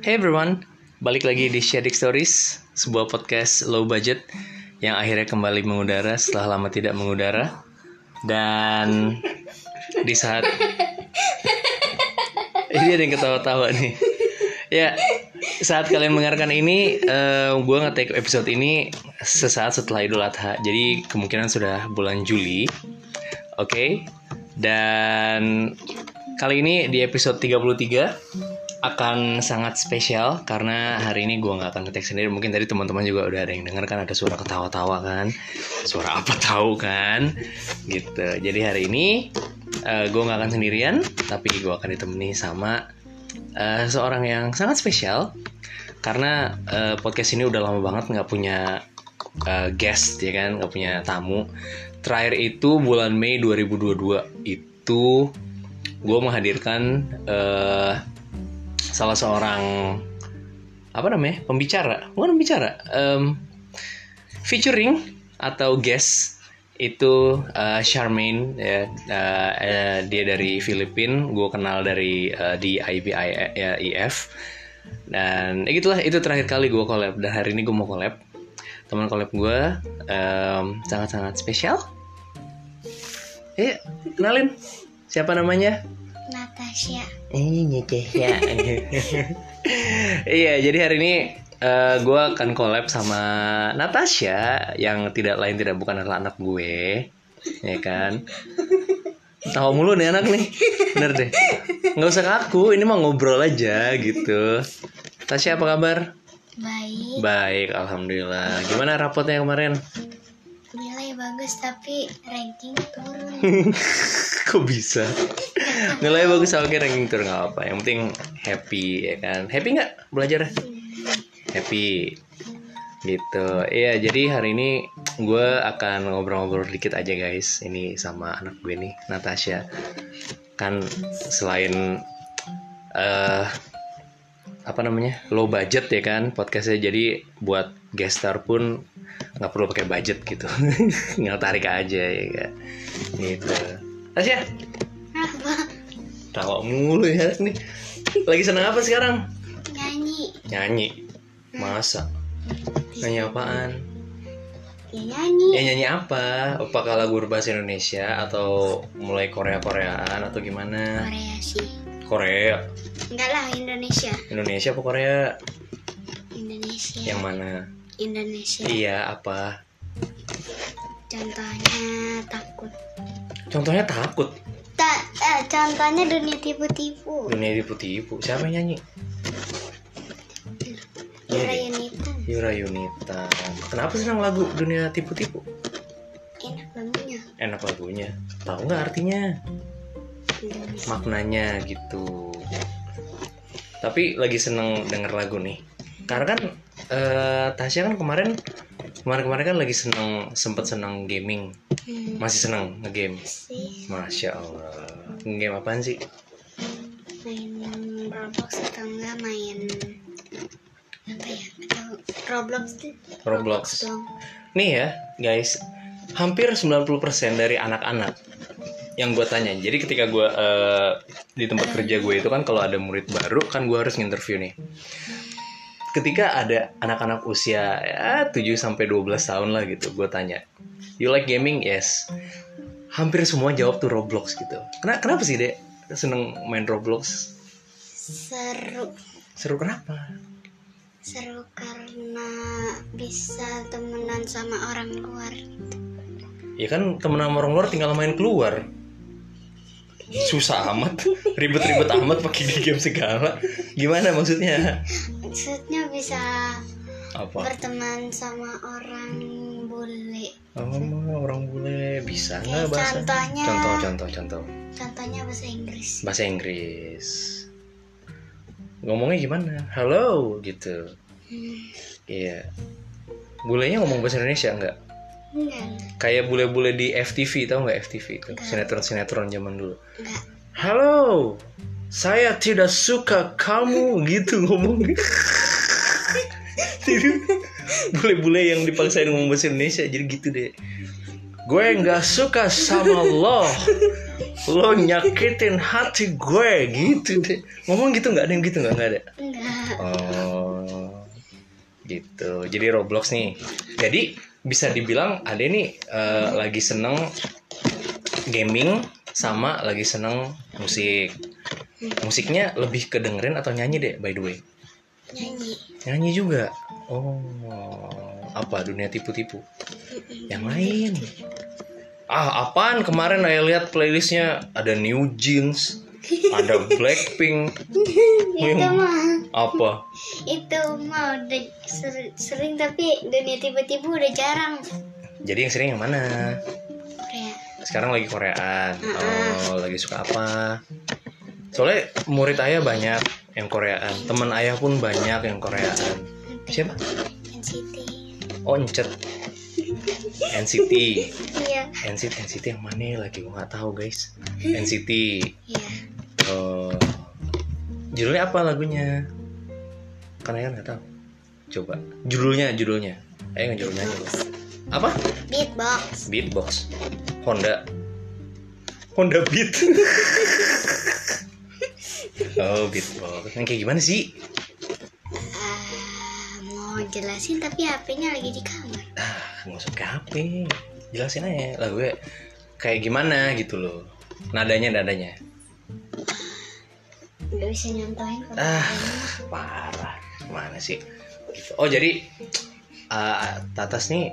Hey everyone, balik lagi di Shadik Stories, sebuah podcast low budget yang akhirnya kembali mengudara setelah lama tidak mengudara. Dan di saat ini ada yang ketawa-tawa nih. Ya, saat kalian mendengarkan ini, eh gue nge-take episode ini sesaat setelah Idul Adha. Jadi kemungkinan sudah bulan Juli. Oke. Dan kali ini di episode 33 akan sangat spesial karena hari ini gue nggak akan ngetek sendiri. Mungkin tadi teman-teman juga udah ada yang denger kan ada suara ketawa-tawa kan. Suara apa tahu kan? Gitu. Jadi hari ini uh, gue nggak akan sendirian tapi gue akan ditemani sama uh, seorang yang sangat spesial. Karena uh, podcast ini udah lama banget nggak punya uh, guest ya kan? Nggak punya tamu. Terakhir itu bulan Mei 2022 itu gue menghadirkan uh, salah seorang apa namanya pembicara. Bukan pembicara um, featuring atau guest itu uh, Charmaine ya. Uh, uh, dia dari Filipina gue kenal dari uh, di IBIF dan ya gitulah itu terakhir kali gue collab. Dan hari ini gue mau collab. Teman collab gue um, sangat sangat spesial. Eh kenalin. Siapa namanya Natasha. Eh, ya. iya, jadi hari ini uh, gue akan collab sama Natasha yang tidak lain tidak bukan adalah anak gue, ya kan? Tahu mulu nih anak nih, bener deh. Nggak usah kaku, ini mah ngobrol aja gitu. Tasya apa kabar? Baik. Baik, alhamdulillah. Gimana rapotnya kemarin? Bagus tapi ranking turun. Kok bisa? Nilai bagus oke ranking turun nggak apa. Yang penting happy ya kan. Happy nggak belajar? Happy. Gitu. Iya, jadi hari ini gue akan ngobrol-ngobrol dikit aja guys. Ini sama anak gue nih, Natasha. Kan selain eh apa namanya low budget ya kan podcastnya jadi buat guest star pun nggak perlu pakai budget gitu. Tinggal tarik aja ya kan? Gitu. Tasya? Apa? tawa mulu ya nih. Lagi seneng apa sekarang? Nyanyi. nyanyi? Masa? Nyanyi apaan? Ya nyanyi. ya nyanyi apa? Apakah lagu berbahasa Indonesia atau mulai Korea Koreaan atau gimana? Korea sih. Korea. Enggak lah Indonesia. Indonesia apa Korea? Indonesia. yang mana Indonesia. iya apa Contohnya takut. contohnya takut Ta eh, contohnya dunia tipu-tipu. dunia tipu-tipu siapa yang nyanyi Ira Iya. Yunita. Yura Yunita kenapa senang lagu dunia tipu-tipu Enak lagunya. enak lagunya tahu nggak artinya Indonesia. maknanya gitu tapi lagi seneng denger lagu nih karena kan eh, Tasya kan kemarin kemarin-kemarin kan lagi seneng sempet seneng gaming. Hmm, masih seneng ngegame? Sih masya Allah. Game apaan sih? Main Roblox atau enggak main apa ya Roblox tuh. Roblox. Dong. Nih ya guys. Hampir 90% dari anak-anak yang gue tanya. Jadi ketika gue eh, di tempat kerja gue itu kan kalau ada murid baru kan gue harus nginterview nih ketika ada anak-anak usia ya 7 sampai 12 tahun lah gitu gue tanya you like gaming? Yes. Hampir semua jawab tuh Roblox gitu. Kenapa, kenapa sih dek seneng main Roblox? Seru. Seru kenapa? Seru karena bisa temenan sama orang luar. Ya kan temen sama orang luar tinggal main keluar susah amat ribet-ribet amat pakai di game segala. Gimana maksudnya? Maksudnya bisa apa? berteman sama orang bule. Oh orang bule. Bisa nggak bahasa? contohnya contoh contoh contoh. Contohnya bahasa Inggris. Bahasa Inggris. Ngomongnya gimana? Halo gitu. Hmm, iya. Bulenya ngomong bahasa Indonesia nggak enggak. Kayak bule-bule di FTV tau nggak FTV itu? Sinetron-sinetron zaman dulu. Enggak. Halo, saya tidak suka kamu gitu ngomong. Bule-bule yang dipaksain ngomong bahasa Indonesia jadi gitu deh. Gue nggak suka sama lo. lo nyakitin hati gue gitu deh. Ngomong gitu nggak ada yang gitu nggak? Nggak ada? Enggak. oh gitu. Jadi Roblox nih. Jadi bisa dibilang ada nih eh, lagi seneng gaming sama lagi seneng musik. Musiknya lebih kedengerin atau nyanyi deh by the way? Nyanyi. nyanyi juga? Oh apa dunia tipu-tipu? Yang lain? Ah apaan? Kemarin saya lihat playlistnya ada New Jeans ada Blackpink. Itu mah apa? Itu mah udah ser- sering tapi dunia tiba-tiba udah jarang. Jadi yang sering yang mana? Kayak sekarang lagi Koreaan. Oh lagi suka apa? Soalnya murid ayah banyak yang Koreaan. Teman ayah pun banyak yang Koreaan. Siapa? NCT oh Encet. NCT iya. NCT NCT yang mana lagi gue nggak tahu guys. NCT iya. Oh, judulnya apa lagunya? Kan ayah nggak tahu. Coba judulnya judulnya. Ayah nggak judul nyanyi loh. Apa? beatbox Beatbox. Honda. Honda Beat. oh beatbox. Yang kayak gimana sih? Ah, mau jelasin tapi HP-nya lagi di kamar Ah, nggak usah ke HP. Jelasin aja lagu kayak gimana gitu loh. Nadanya nadanya. nggak bisa nyontohin Ah, parah. Mana sih? Gitu. Oh, jadi uh, Tatas nih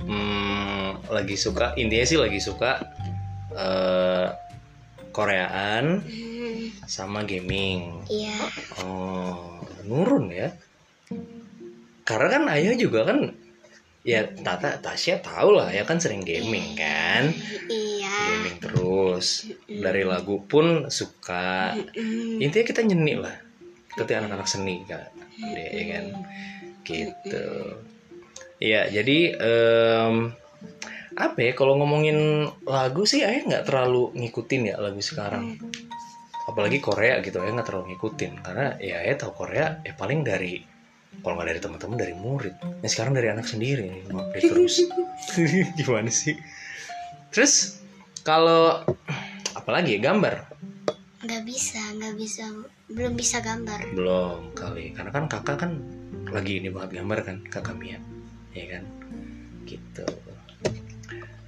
hmm, lagi suka intinya sih lagi suka eh, Koreaan Hmm, sama gaming. iya Oh, nurun ya. Karena kan ayah juga kan ya Tata Tasya tahu lah ya kan sering gaming kan. iya Gaming terus. Dari lagu pun suka. Intinya kita nyeni lah seperti anak-anak seni kak deh ya kan? Gitu. ya jadi em, apa ya kalau ngomongin lagu sih ayah nggak terlalu ngikutin ya lagu sekarang. Apalagi Korea gitu ayah nggak terlalu ngikutin. Karena ya ayah tahu Korea ya paling dari kalau nggak dari teman-teman dari murid. Ya sekarang dari anak sendiri nih update terus gimana sih? Terus kalau apalagi ya gambar? Nggak bisa nggak bisa belum bisa gambar. Belum kali. Karena kan kakak kan lagi ini banget gambar kan kakak Mia. Ya kan? Gitu.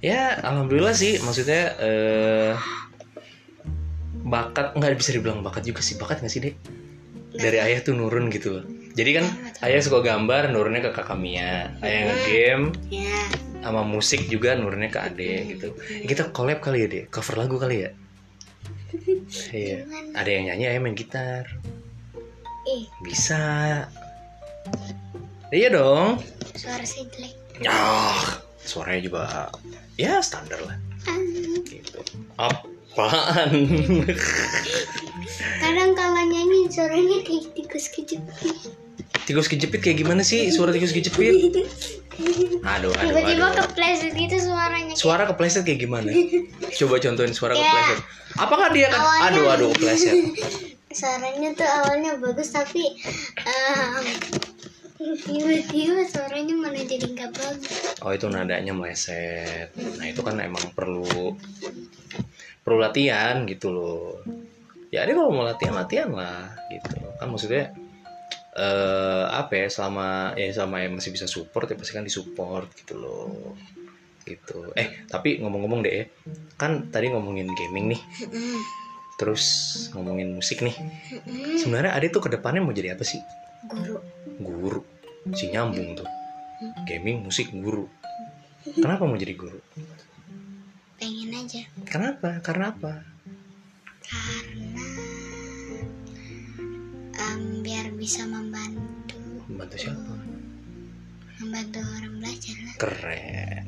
Ya alhamdulillah sih. Maksudnya eh bakat nggak bisa dibilang bakat juga sih. Bakat nggak sih dek? Dari ayah tuh nurun gitu loh. Jadi kan ayah suka gambar nurunnya ke kakak Mia. Ayah nge-game. Ya sama musik juga nurunnya ke ade gitu. kita collab kali ya dek? Cover lagu kali ya iya ada yang nyanyi ayah main gitar ih bisa. Iya dong. suara saya jelek Ya, suaranya juga ya standar lah. Ah, Gitu. Apaan? kadang kalau nyanyi suaranya kayak tikus kejepit tikus kejepit kayak gimana sih suara tikus kejepit? Aduh, aduh, tiba-tiba aduh. kepleset gitu suaranya Suara kepleset kayak gimana? Coba contohin suara Ya. kepleset. Apakah dia kan? Awalnya- Aduh, aduh kepleset. suaranya tuh awalnya bagus tapi em, tiba-tiba suaranya mana jadi nggak bagus Oh itu nadanya meleset. Nah itu kan emang perlu perlu latihan gitu loh. Ya dia kalau mau latihan latihan lah gitu. Kan maksudnya eh apa ya selama ya selama yang masih bisa support ya pasti kan disupport gitu loh. Gitu. Eh tapi ngomong-ngomong deh, ya, kan tadi ngomongin gaming nih, terus ngomongin musik nih. Sebenarnya Ade tuh ke depannya mau jadi apa sih? guru Guru. Si nyambung tuh. Gaming, musik, guru. Kenapa mau jadi guru? pengen aja Kenapa? Karena apa? Biar bisa membantu Membantu siapa? membantu orang belajar lah Keren.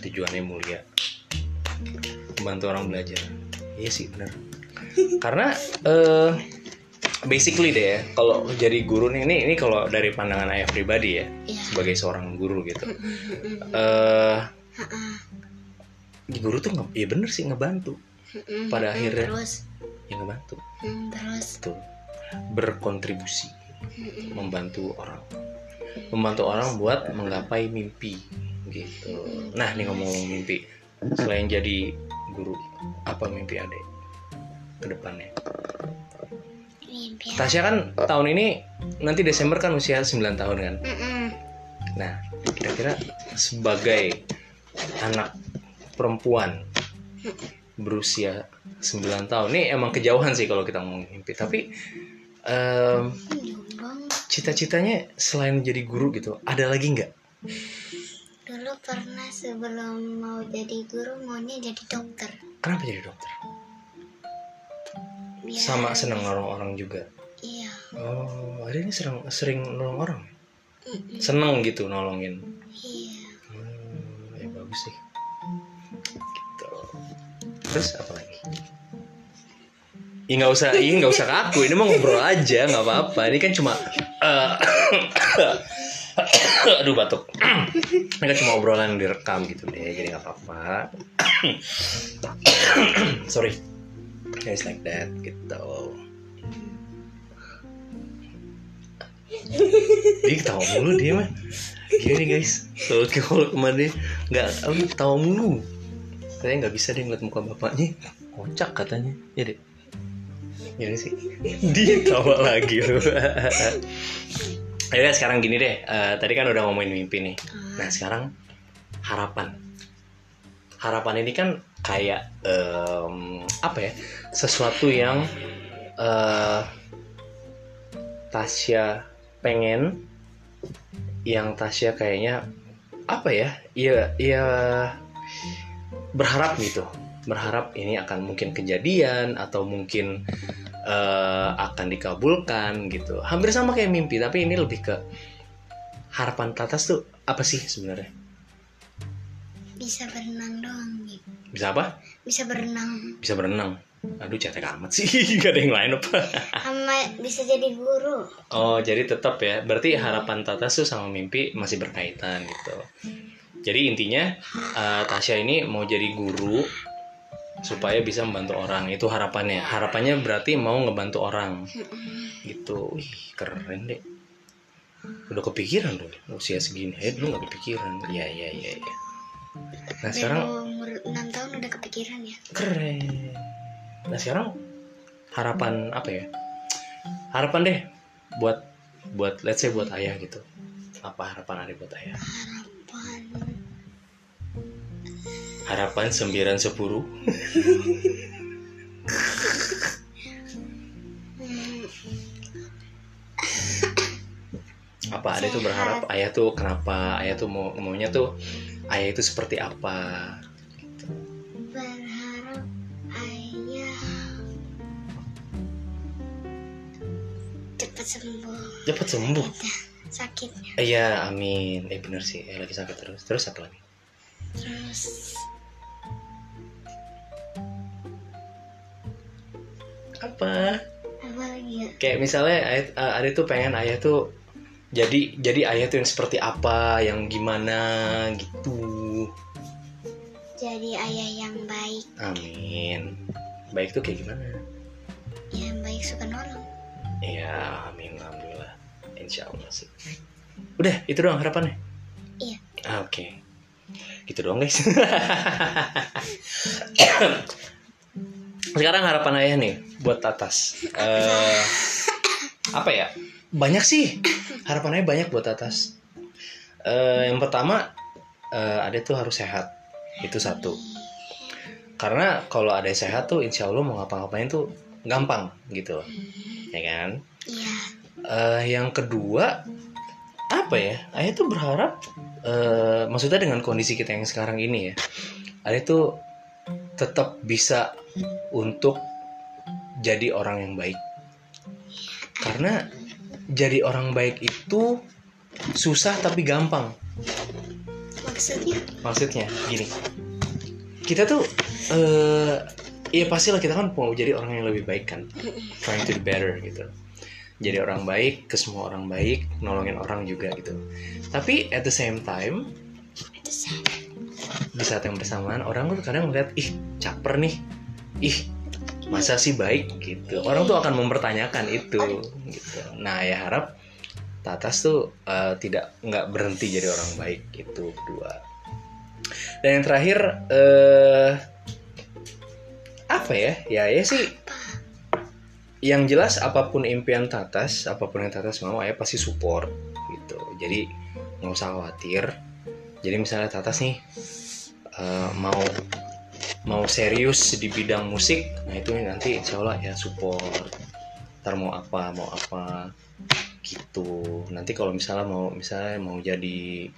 Tujuannya mulia. Membantu orang belajar. Iya sih benar. Karena eh basically deh ya, kalau jadi guru nih ini ini kalau dari pandangan ayah pribadi ya ya sebagai seorang guru gitu. Ha-ha. guru tuh nge- ya bener sih ngebantu. Pada akhirnya. terus ya ngebantu. mm, terus Tuh berkontribusi, membantu orang. Membantu orang buat menggapai mimpi gitu. Nah, nih ngomong mimpi. Selain jadi guru, apa mimpi adek ke depannya mimpi Tasya kan tahun ini nanti Desember kan usia 9 tahun kan Mm-mm. nah kira-kira sebagai anak perempuan berusia 9 tahun ini emang kejauhan sih kalau kita ngomongin mimpi tapi banget. cita-citanya selain jadi guru gitu ada lagi nggak? Dulu pernah sebelum mau jadi guru maunya jadi dokter. Kenapa jadi dokter? Biar- sama senang nolong orang juga? Iya. Oh ada ini sering sering nolong orang? Mm-mm. seneng gitu nolongin? Iya. Hmm, ya bagus sih. Gitu. Terus apa lagi Ya nggak usah, ini nggak usah kaku. Ini mah ngobrol aja, nggak apa-apa. Ini kan cuma, eh, aduh batuk. Ini kan cuma obrolan yang direkam gitu deh, jadi nggak apa-apa. Sorry, guys like that gitu. Dia ketawa mulu dia mah. Gini guys, kalau kalau ke mana nggak ketawa mulu. Katanya nggak bisa dia ngeliat muka bapaknya, kocak katanya. Ya deh. Gini sih. Dia tawa lagi lu. Ayo sekarang gini deh. eh, tadi kan udah ngomongin mimpi nih. Nah sekarang harapan. Harapan ini kan kayak em, apa ya? Sesuatu yang eh Tasya pengen, yang Tasya kayaknya apa ya? Iya, iya berharap gitu. Berharap ini akan mungkin kejadian atau mungkin eh, akan dikabulkan gitu. Hampir sama kayak mimpi, tapi ini lebih ke harapan Tatas tuh apa sih sebenarnya? bisa berenang doang gitu Bisa apa? bisa berenang Bisa berenang. Aduh, cetek amat sih. Gak ada yang lain apa? sama bisa jadi guru Oh, jadi tetap ya. Berarti harapan Tatas tuh sama mimpi masih berkaitan gitu. Jadi intinya eh, Tasya ini mau jadi guru supaya bisa membantu orang. Itu harapannya. Harapannya berarti mau ngebantu orang. Gitu. Wih, keren deh. Udah kepikiran loh usia segini. Eh, dulu nggak kepikiran. Iya, iya, iya, iya. Nah, sekarang umur 6 tahun udah kepikiran ya keren. Nah, sekarang harapan apa ya? Harapan deh buat buat let's say buat ayah gitu. Apa harapan ada buat ayah? Harapan sembilan sepuluh. hmm, Apa ada tuh berharap ayah tuh kenapa? Ayah tuh mau maunya tuh ayah itu seperti apa? berharap ayah cepat sembuh Cepat sembuh. sakitnya Iya, amin. Eh bener sih, eh, lagi sakit terus. Terus apa lagi? terus Apa? apa lagi ya Kayak misalnya ayah, eh, tuh pengen ayah tuh jadi jadi ayah tuh yang seperti apa, yang gimana gitu. jadi ayah yang baik Amin. Baik tuh kayak gimana? yang baik suka nolong Iya, amin, alhamdulillah. Insya Allah sih. Udah, itu doang harapannya. Iya. Ah, Oke, gitu doang guys. Sekarang harapan ayah nih buat Tatas. Eh, apa ya? Banyak sih. Harapan ayah banyak buat Tatas. Eh, yang pertama, eh, ada tuh harus sehat. Itu satu. Karena kalau ada sehat tuh, insya Allah mau ngapa-ngapain tuh gampang gitu, ya kan? iya Eh, yang kedua apa ya ayah tuh berharap eh, maksudnya dengan kondisi kita yang sekarang ini ya ayah tuh tetap bisa untuk jadi orang yang baik. Karena jadi orang baik itu susah tapi gampang. Maksudnya? Maksudnya gini. Kita tuh eh ya pastilah kita kan mau jadi orang yang lebih baik kan. Trying to be better gitu. Jadi orang baik ke semua orang baik nolongin orang juga gitu. Tapi at the same time di saat yang bersamaan orang tuh kadang ngeliat ih caper nih. Ih masa sih baik? Gitu. Orang tuh akan mempertanyakan itu gitu. Nah ya harap Tatas tuh eh, tidak nggak berhenti jadi orang baik itu kedua dan yang terakhir eh apa ya? Ya ya sih. Yang jelas apa pun impian Tatas apa pun yang Tatas mau ayah pasti support gitu. Jadi nggak usah khawatir. Jadi misalnya Tatas nih eh, mau mau serius di bidang musik nah itu nanti insya Allah ya support. Ntar mau apa mau apa gitu. Nanti kalau misalnya mau misalnya mau jadi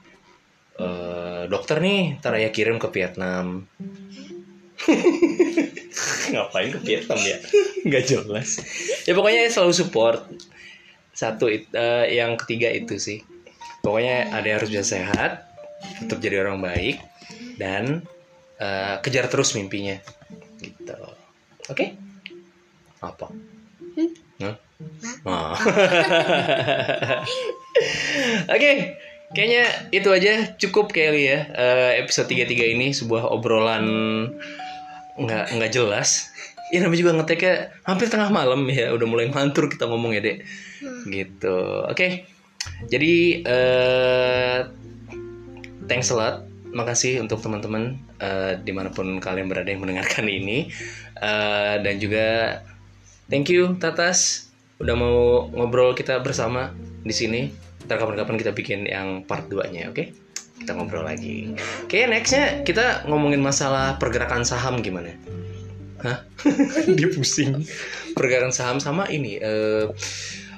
eh, dokter nih ntar ya kirim ke Vietnam. Ngapain ke Vietnam ya? Nggak jelas. Ya pokoknya selalu support. Satu eh, yang ketiga itu sih. Pokoknya ada yang harus bisa sehat tetap jadi orang baik dan eh, kejar terus mimpinya gitu oke apa Hah? Oh. Oke, kayaknya itu aja cukup Kelly ya. Eh, episode 33 ini sebuah obrolan nggak nggak jelas. Ya namanya juga ngeteknya hampir tengah malam ya, udah mulai mantur kita ngomong ya, Dek. Gitu. Oke. Jadi eh thanks a lot. Makasih untuk teman-teman eh, di mana pun kalian berada yang mendengarkan ini. Eh, dan juga thank you Tatas udah mau ngobrol kita bersama di sini. Ntar kapan-kapan kita bikin yang part 2-nya, oke? Kita ngobrol lagi. Oke, nextnya kita ngomongin masalah pergerakan saham gimana? Hah? Dia pusing. Pergerakan saham sama ini eh,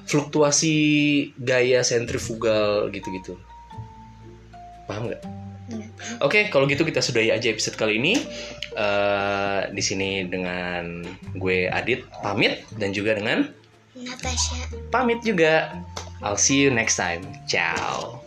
fluktuasi gaya sentrifugal gitu-gitu. Paham nggak? Oke, kalau gitu kita sudahi aja episode kali ini. Eh, di sini dengan gue Adit pamit dan juga dengan Natasha pamit juga. I'll see you next time. Ciao.